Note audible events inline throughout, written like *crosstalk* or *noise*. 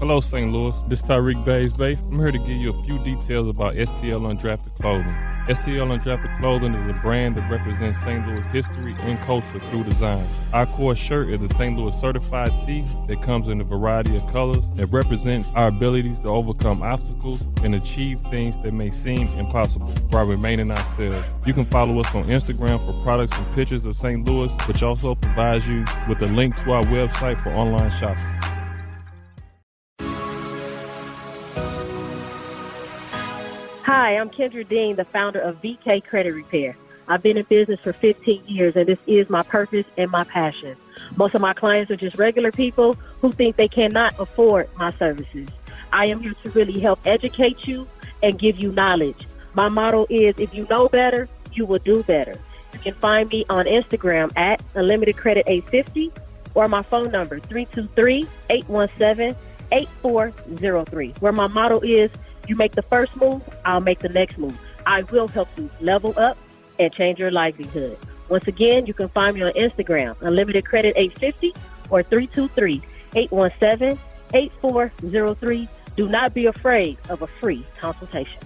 Hello, St. Louis. This is Tyreek Bays Bay. I'm here to give you a few details about STL Undrafted Clothing. STL Undrafted Clothing is a brand that represents St. Louis history and culture through design. Our core shirt is a St. Louis certified tee that comes in a variety of colors that represents our abilities to overcome obstacles and achieve things that may seem impossible while remaining ourselves. You can follow us on Instagram for products and pictures of St. Louis, which also provides you with a link to our website for online shopping. Hi, I'm Kendra Dean, the founder of VK Credit Repair. I've been in business for 15 years, and this is my purpose and my passion. Most of my clients are just regular people who think they cannot afford my services. I am here to really help educate you and give you knowledge. My motto is if you know better, you will do better. You can find me on Instagram at Unlimited Credit 850 or my phone number 323 817 8403, where my motto is you make the first move, I'll make the next move. I will help you level up and change your livelihood. Once again, you can find me on Instagram, Unlimited Credit 850 or 323 817 8403. Do not be afraid of a free consultation.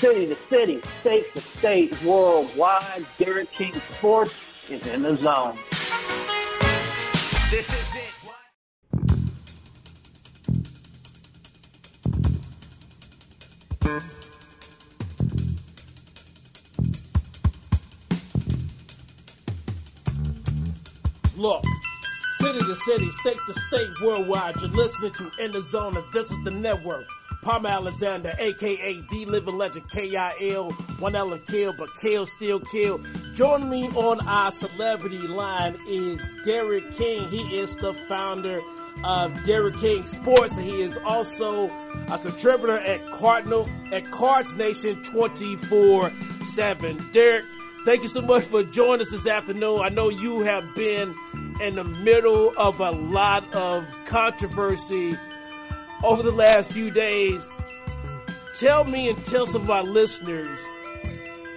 City to city, state to state, worldwide. Derek King Sports is in the zone. This is it. Look, city to city, state to state, worldwide. You're listening to In the Zone, and this is the network. Palmer Alexander, aka the living legend, KIL, one L and kill, but kill still kill. Joining me on our celebrity line is Derek King. He is the founder of Derek King Sports, and he is also a contributor at Cardinal at Cards Nation 24-7. Derek, thank you so much for joining us this afternoon. I know you have been in the middle of a lot of controversy over the last few days. Tell me and tell some of our listeners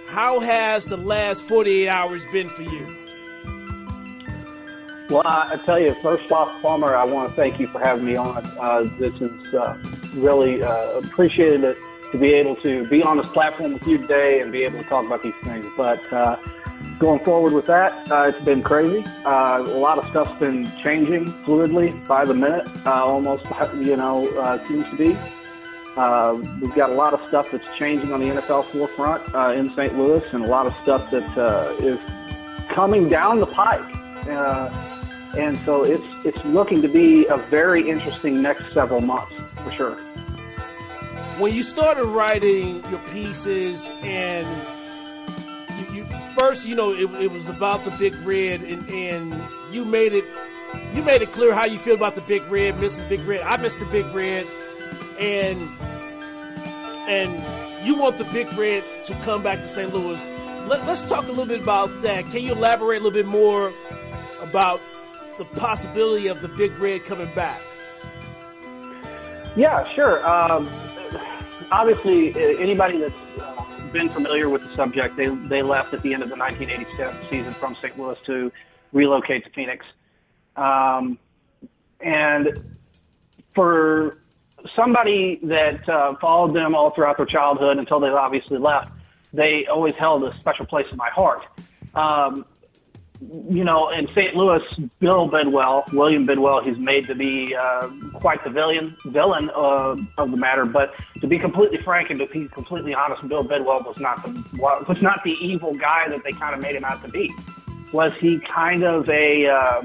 how has the last 48 hours been for you? Well, I, tell you, first off, Palmer, I want to thank you for having me on. Uh, this is uh, really uh, appreciated it to be able to be on this platform with you today and be able to talk about these things. But uh, going forward with that, uh, it's been crazy. Uh, a lot of stuff's been changing fluidly by the minute, uh, almost, *laughs* you know, uh, seems to be. Uh, we've got a lot of stuff that's changing on the NFL forefront uh, in St. Louis, and a lot of stuff that is coming down the pike. And so it's it's looking to be a very interesting next several months for sure. When you started writing your pieces and first, you know, it, it was about the Big Red, and, and you made it you made it clear how you feel about the Big Red, missing Big Red. I miss the Big Red, and and you want the Big Red to come back to St. Louis. Let, us talk a little bit about that. Can you elaborate a little bit more about the possibility of the Big Red coming back? Yeah, sure. Um, obviously, anybody that's uh, been familiar with the subject, they, they left at the end of the 1987 season from St. Louis to relocate to Phoenix. Um, and for somebody that uh, followed them all throughout their childhood until they obviously left, they always held a special place in my heart. Um, you know, in St. Louis, Bill Bidwell, William Bidwell, he's made to be uh, quite the villain villain uh, of the matter. But to be completely frank and to be completely honest, Bill Bidwell was not the was not the evil guy that they kind of made him out to be. Was he kind of a uh,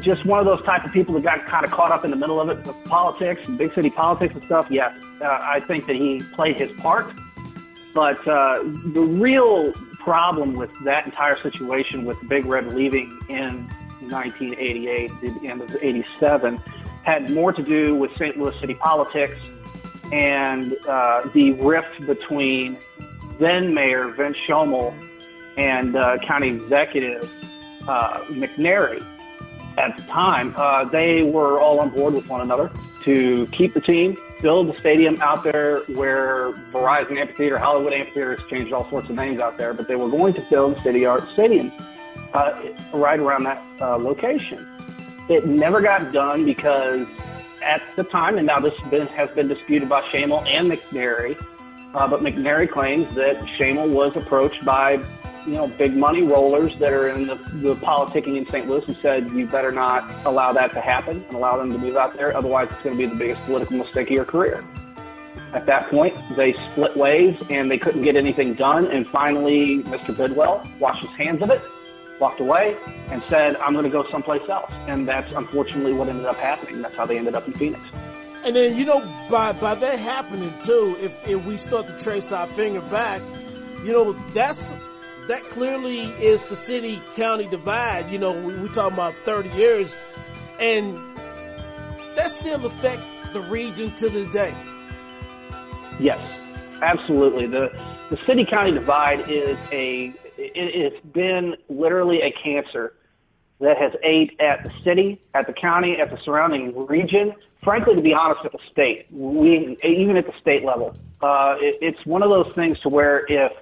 just one of those type of people that got kind of caught up in the middle of it, with politics, big city politics and stuff? Yes, uh, I think that he played his part. But uh, the real problem with that entire situation with Big Red leaving in 1988, the end of 87, had more to do with St. Louis city politics and uh, the rift between then Mayor Vince Schoemehl and uh, County Executive uh, McNary. At the time, uh, they were all on board with one another to keep the team, build the stadium out there where Verizon Amphitheater, Hollywood Amphitheater has changed all sorts of names out there, but they were going to build city art stadium uh, right around that uh, location. It never got done because at the time, and now this been, has been disputed by Schoemehl and McNary, uh, but McNary claims that Schoemehl was approached by you know, big money rollers that are in the, the politicking in St. Louis and said, you better not allow that to happen and allow them to move out there. Otherwise, it's going to be the biggest political mistake of your career. At that point, they split ways and they couldn't get anything done. And finally, Mr. Bidwell washed his hands of it, walked away, and said, I'm going to go someplace else. And that's unfortunately what ended up happening. That's how they ended up in Phoenix. And then, you know, by, by that happening too, if, if we start to trace our finger back, you know, that's that clearly is the city county divide. You know, we, we talking about 30 years, and that still affect the region to this day. Yes, absolutely. The the city county divide is a it, it's been literally a cancer that has ate at the city, at the county, at the surrounding region. Frankly, to be honest, at the state, we even at the state level, uh, it, it's one of those things to where if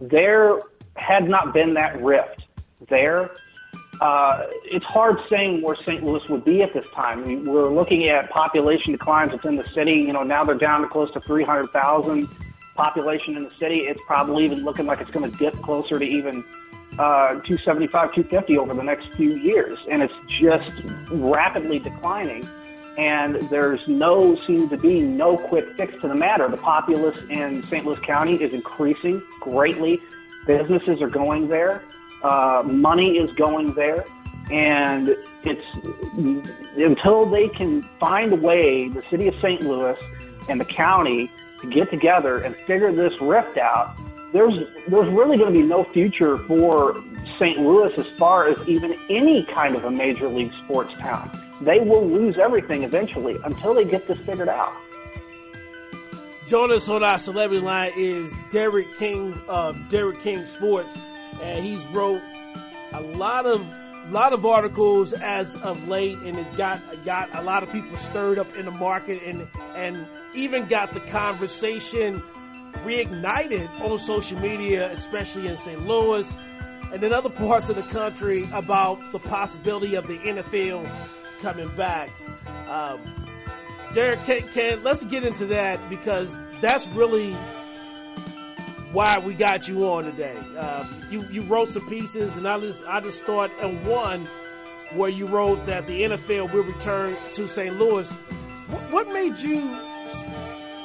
there had not been that rift there, uh, it's hard saying where St. Louis would be at this time. We're looking at population declines within the city. You know, now they're down to close to 300,000 population in the city. It's probably even looking like it's going to dip closer to even uh, 275, 250 over the next few years. And it's just rapidly declining. And there's no, seems to be no quick fix to the matter. The populace in St. Louis County is increasing greatly. Businesses are going there. Uh, money is going there. And it's until they can find a way, the city of St. Louis and the county to get together and figure this rift out, there's there's really going to be no future for St. Louis as far as even any kind of a major league sports town. They will lose everything eventually until they get this figured out. Joining us on our celebrity line is Derek King of Derek King Sports, and he's wrote a lot of lot of articles as of late, and it's got got a lot of people stirred up in the market, and and even got the conversation reignited on social media, especially in St. Louis and in other parts of the country, about the possibility of the NFL coming back. Um, Derek, can, can, let's get into that because that's really why we got you on today. Uh, you you wrote some pieces, and I just I just thought in one where you wrote that the NFL will return to St. Louis. What, what made you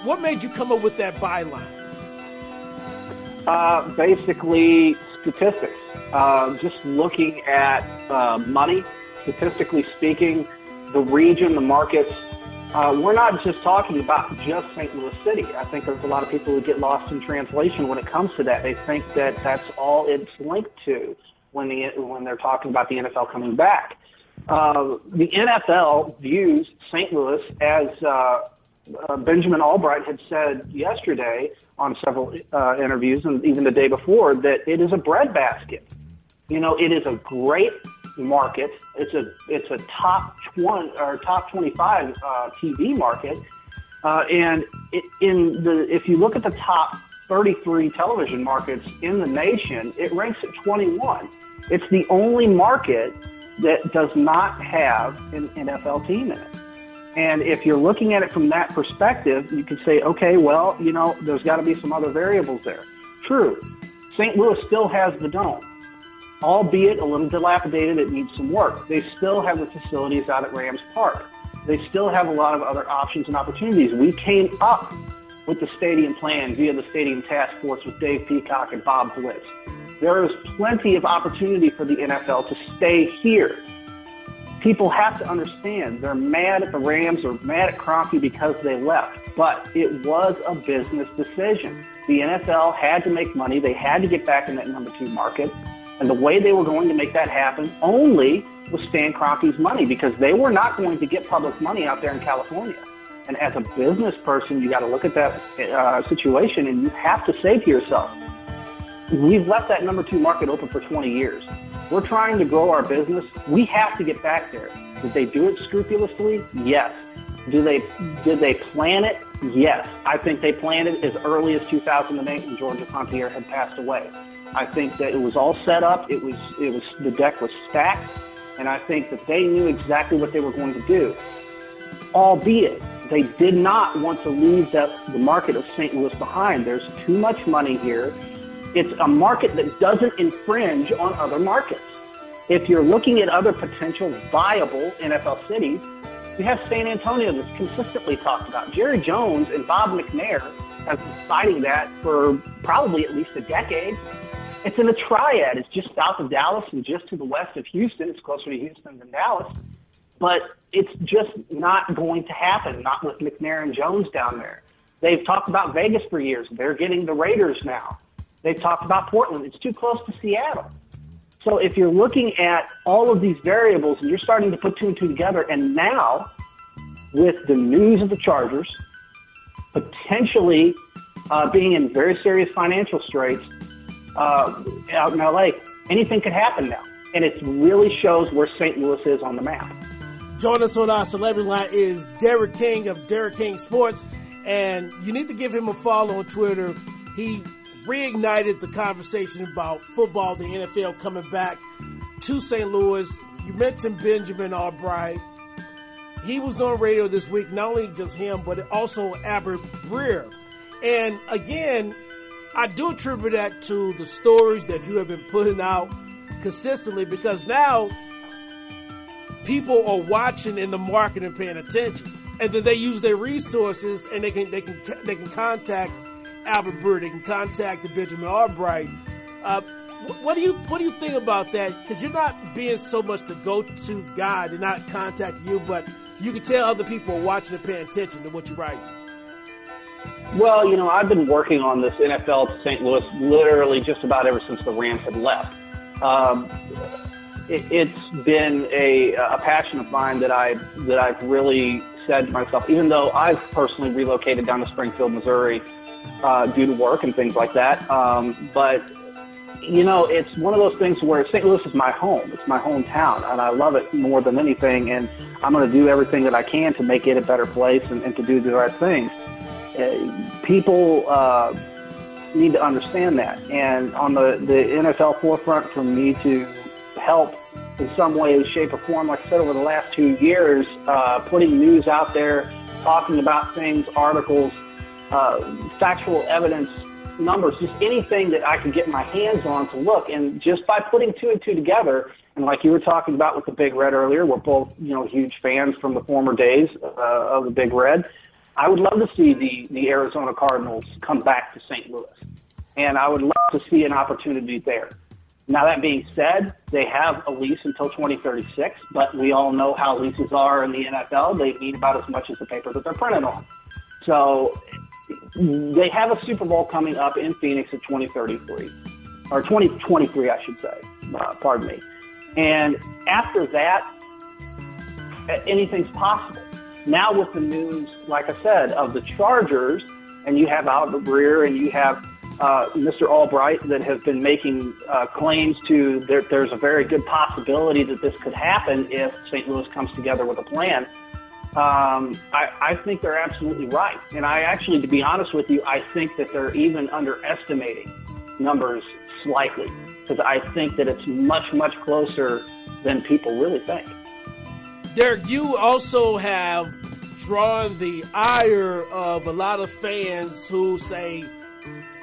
what made you come up with that byline? Uh, basically, statistics. Uh, just looking at uh, money, statistically speaking, the region, the markets, uh, we're not just talking about just St. Louis City. I think there's a lot of people who get lost in translation when it comes to that. They think that that's all it's linked to when the when they're talking about the NFL coming back. Uh, the NFL views St. Louis as uh, uh, Benjamin Albright had said yesterday on several uh, interviews and even the day before that it is a breadbasket. You know, it is a great market. It's a it's a top twenty or top twenty five uh, TV market, uh, and it, in the if you look at the top thirty three television markets in the nation, it ranks at twenty one. It's the only market that does not have an NFL team in it. And if you're looking at it from that perspective, you can say, okay, well, you know, there's got to be some other variables there. True. St. Louis still has the dome albeit a little dilapidated, it needs some work. They still have the facilities out at Rams Park. They still have a lot of other options and opportunities. We came up with the stadium plan via the stadium task force with Dave Peacock and Bob Blitz. There is plenty of opportunity for the NFL to stay here. People have to understand they're mad at the Rams or mad at Kroenke because they left, but it was a business decision. The NFL had to make money. They had to get back in that number two market. And the way they were going to make that happen only was Stan Kroenke's money because they were not going to get public money out there in California. And as a business person, you got to look at that uh, situation and you have to say to yourself, we've left that number two market open for 20 years. We're trying to grow our business. We have to get back there. Did they do it scrupulously? Yes. Do they did they plan it? Yes, I think they planned it as early as 2008 when Georgia Frontiere had passed away. I think that it was all set up. It was it was the deck was stacked, and I think that they knew exactly what they were going to do. Albeit they did not want to leave the, the market of St. Louis behind. There's too much money here. It's a market that doesn't infringe on other markets. If you're looking at other potential viable NFL cities, you have San Antonio that's consistently talked about. Jerry Jones and Bob McNair have been citing that for probably at least a decade. It's in a triad. It's just south of Dallas and just to the west of Houston. It's closer to Houston than Dallas. But it's just not going to happen, not with McNair and Jones down there. They've talked about Vegas for years. They're getting the Raiders now. They've talked about Portland. It's too close to Seattle. So if you're looking at all of these variables and you're starting to put two and two together, and now with the news of the Chargers potentially uh, being in very serious financial straits uh, out in LA, anything could happen now. And it really shows where St. Louis is on the map. Join us on our celebrity line is Derek King of Derek King Sports, and you need to give him a follow on Twitter. He reignited the conversation about football, the NFL coming back to St. Louis. You mentioned Benjamin Albright. He was on radio this week, not only just him, but also Albert Breer. And again, I do attribute that to the stories that you have been putting out consistently because now people are watching in the market and paying attention, and then they use their resources and they can they can they can contact Albert Breer, they can contact the Benjamin Albright. Uh, what do you what do you think about that? Because you're not being so much the go-to guy, they're not contacting you, but you can tell other people are watching and paying attention to what you write. Well, you know, I've been working on this NFL to St. Louis literally just about ever since the Rams had left. Um, it, has been a, a passion of mine that I that I've really said to myself, even though I've personally relocated down to Springfield, Missouri, uh, due to work and things like that. Um, but you know, it's one of those things where St. Louis is my home. It's my hometown, and I love it more than anything. And I'm going to do everything that I can to make it a better place and, and to do the right things. Uh, people uh, need to understand that. And on the, the NFL forefront, for me to help in some way, shape, or form. Like I said, over the last two years, uh, putting news out there, talking about things, articles, uh, factual evidence, numbers, just anything that I could get my hands on to look. And just by putting two and two together, and like you were talking about with the Big Red earlier, we're both you know huge fans from the former days uh, of the Big Red. I would love to see the the Arizona Cardinals come back to St. Louis, and I would love to see an opportunity there. Now, that being said, they have a lease until 2036, but we all know how leases are in the NFL. They mean about as much as the paper that they're printed on. So they have a Super Bowl coming up in Phoenix in 2033, or 2023, I should say. Uh, pardon me. And after that, anything's possible. Now, with the news, like I said, of the Chargers, and you have Albert Breer and you have uh, Mr. Albright that have been making uh, claims to there, there's a very good possibility that this could happen if St. Louis comes together with a plan. Um, I, I think they're absolutely right. And I actually, to be honest with you, I think that they're even underestimating numbers slightly because I think that it's much, much closer than people really think. Derek, you also have drawn the ire of a lot of fans who say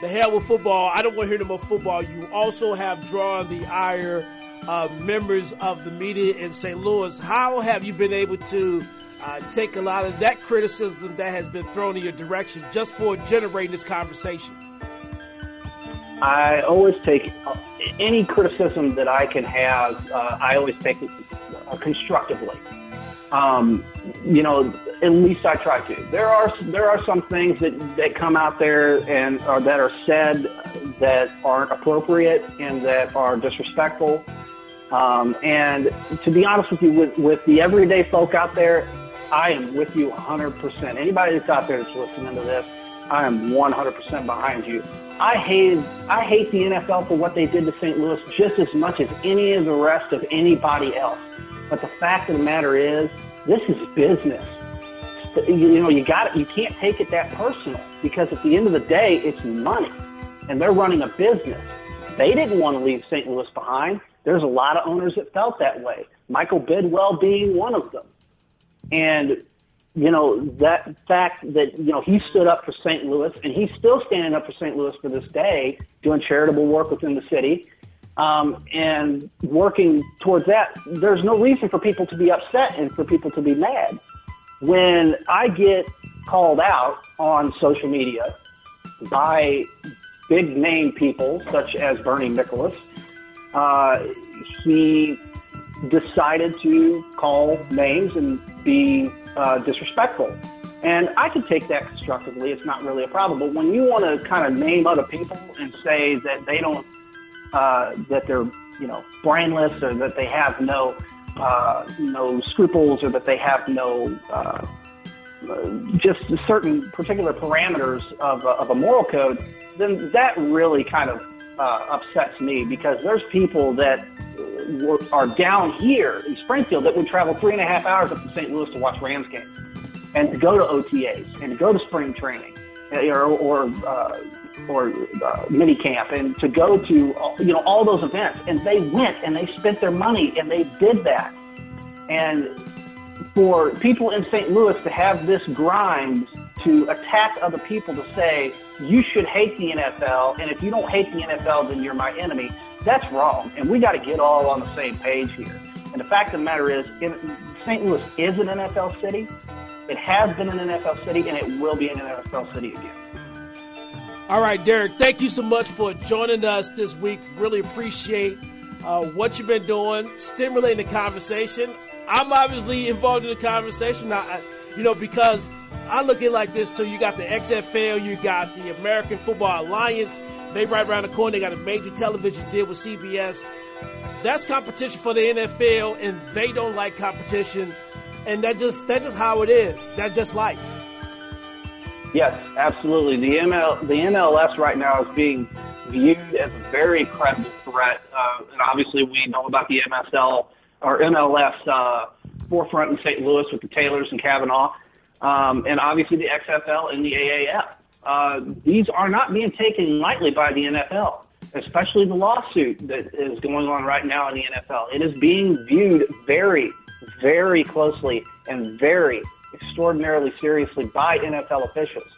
the hell with football. I don't want to hear no more football. You also have drawn the ire of members of the media in St. Louis. How have you been able to uh, take a lot of that criticism that has been thrown in your direction just for generating this conversation? I always take uh, any criticism that I can have. Uh, I always take it uh, constructively. Um, you know, at least I try to. There are there are some things that, that come out there and or that are said that aren't appropriate and that are disrespectful. Um, and to be honest with you, with, with the everyday folk out there, I am with you 100%. Anybody that's out there that's listening to this, I am 100% behind you. I hate I hate the NFL for what they did to St. Louis just as much as any of the rest of anybody else. But the fact of the matter is, this is business you know, you got it. You can't take it that personal because at the end of the day, it's money, and they're running a business. They didn't want to leave St. Louis behind. There's a lot of owners that felt that way. Michael Bidwell being one of them, and you know that fact that you know he stood up for St. Louis, and he's still standing up for St. Louis for this day, doing charitable work within the city. Um, and working towards that, there's no reason for people to be upset and for people to be mad when I get called out on social media by big name people such as Bernie Miklasz, uh, he decided to call names and be uh, disrespectful. And I can take that constructively. It's not really a problem. But when you want to kind of name other people and say that they don't, uh, that they're, you know, brainless or that they have no uh, no scruples or that they have no uh, just certain particular parameters of, of a moral code, then that really kind of uh, upsets me because there's people that are down here in Springfield that would travel three and a half hours up to St. Louis to watch Rams games and to go to OTAs and to go to spring training eh, or, or uh, or uh, mini camp and to go to you know all those events and they went and they spent their money and they did that and for people in St. Louis to have this grind to attack other people to say you should hate the NFL and if you don't hate the NFL then you're my enemy that's wrong and we got to get all on the same page here and the fact of the matter is St. Louis is an NFL city it has been an NFL city and it will be an NFL city again all right, Derek, thank you so much for joining us this week. Really appreciate uh, what you've been doing, stimulating the conversation. I'm obviously involved in the conversation, now, you know, because I look at it like this too. You got the XFL, you got the American Football Alliance. They right around the corner. They got a major television deal with CBS. That's competition for the NFL, and they don't like competition, and that just that's just how it is. That's just life. Yes, absolutely. The ML, the MLS right now is being viewed as a very credible threat, uh, and obviously we know about the MSL or MLS uh, forefront in St. Louis with the Taylors and Kavanaugh, um, and obviously the XFL and the AAF. Uh, these are not being taken lightly by the NFL, especially the lawsuit that is going on right now in the NFL. It is being viewed very, very closely and very extraordinarily seriously by NFL officials.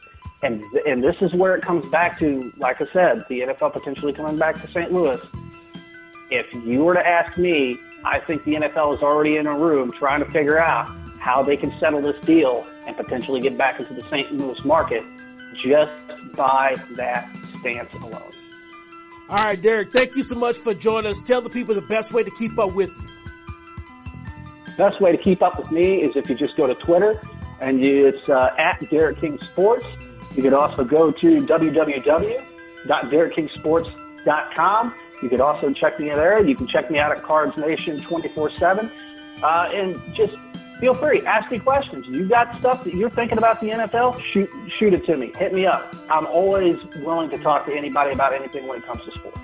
And, and this is where it comes back to, like I said, the NFL potentially coming back to St. Louis. If you were to ask me, I think the NFL is already in a room trying to figure out how they can settle this deal and potentially get back into the St. Louis market just by that stance alone. All right, Derek, thank you so much for joining us. Tell the people the best way to keep up with you. Best way to keep up with me is if you just go to Twitter and you, it's uh, at Derek King Sports. You can also go to www.derekkingsports.com. You can also check me there. You can check me out at Cards Nation 24 uh, 7. And just feel free, ask me questions. You got stuff that you're thinking about the NFL? Shoot, shoot it to me. Hit me up. I'm always willing to talk to anybody about anything when it comes to sports.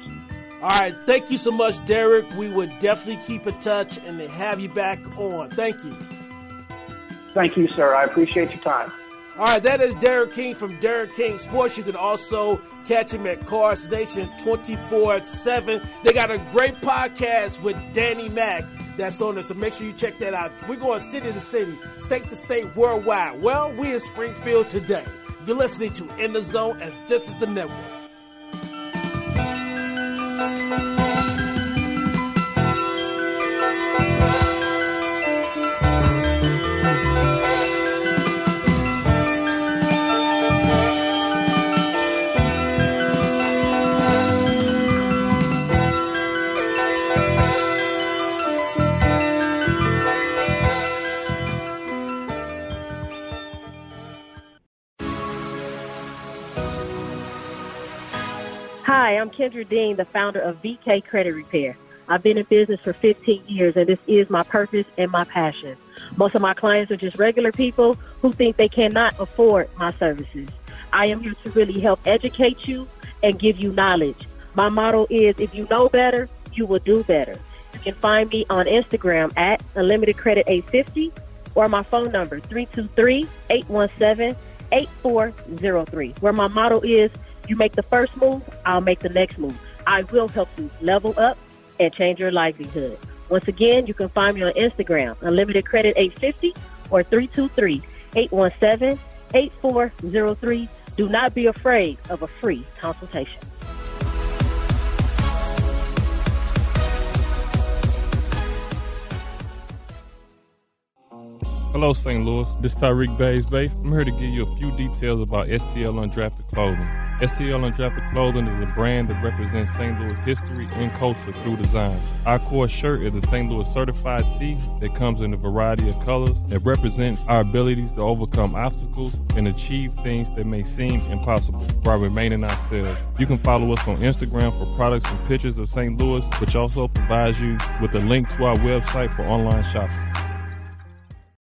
All right. Thank you so much, Derek. We would definitely keep in touch and have you back on. Thank you. Thank you, sir. I appreciate your time. All right, that is Derek King from Derek King Sports. You can also catch him at Cards Nation 24 7. They got a great podcast with Danny Mack that's on there, so make sure you check that out. We're going city to city, state to state, worldwide. Well, we're in Springfield today. You're listening to In the Zone, and this is the network. I'm Kendra Dean, the founder of VK Credit Repair. I've been in business for 15 years, and this is my purpose and my passion. Most of my clients are just regular people who think they cannot afford my services. I am here to really help educate you and give you knowledge. My motto is if you know better, you will do better. You can find me on Instagram at Unlimited Credit 850 or my phone number 323-817-8403 where my motto is you make the first move, I'll make the next move. I will help you level up and change your livelihood. Once again, you can find me on Instagram, Unlimited Credit 850 or 323-817-8403. Do not be afraid of a free consultation. Hello, St. Louis. This is Tyreek Bays Bay. I'm here to give you a few details about STL Undrafted Clothing. STL Undrafted Clothing is a brand that represents St. Louis history and culture through design. Our core shirt is a St. Louis certified tee that comes in a variety of colors that represents our abilities to overcome obstacles and achieve things that may seem impossible while remaining ourselves. You can follow us on Instagram for products and pictures of St. Louis, which also provides you with a link to our website for online shopping.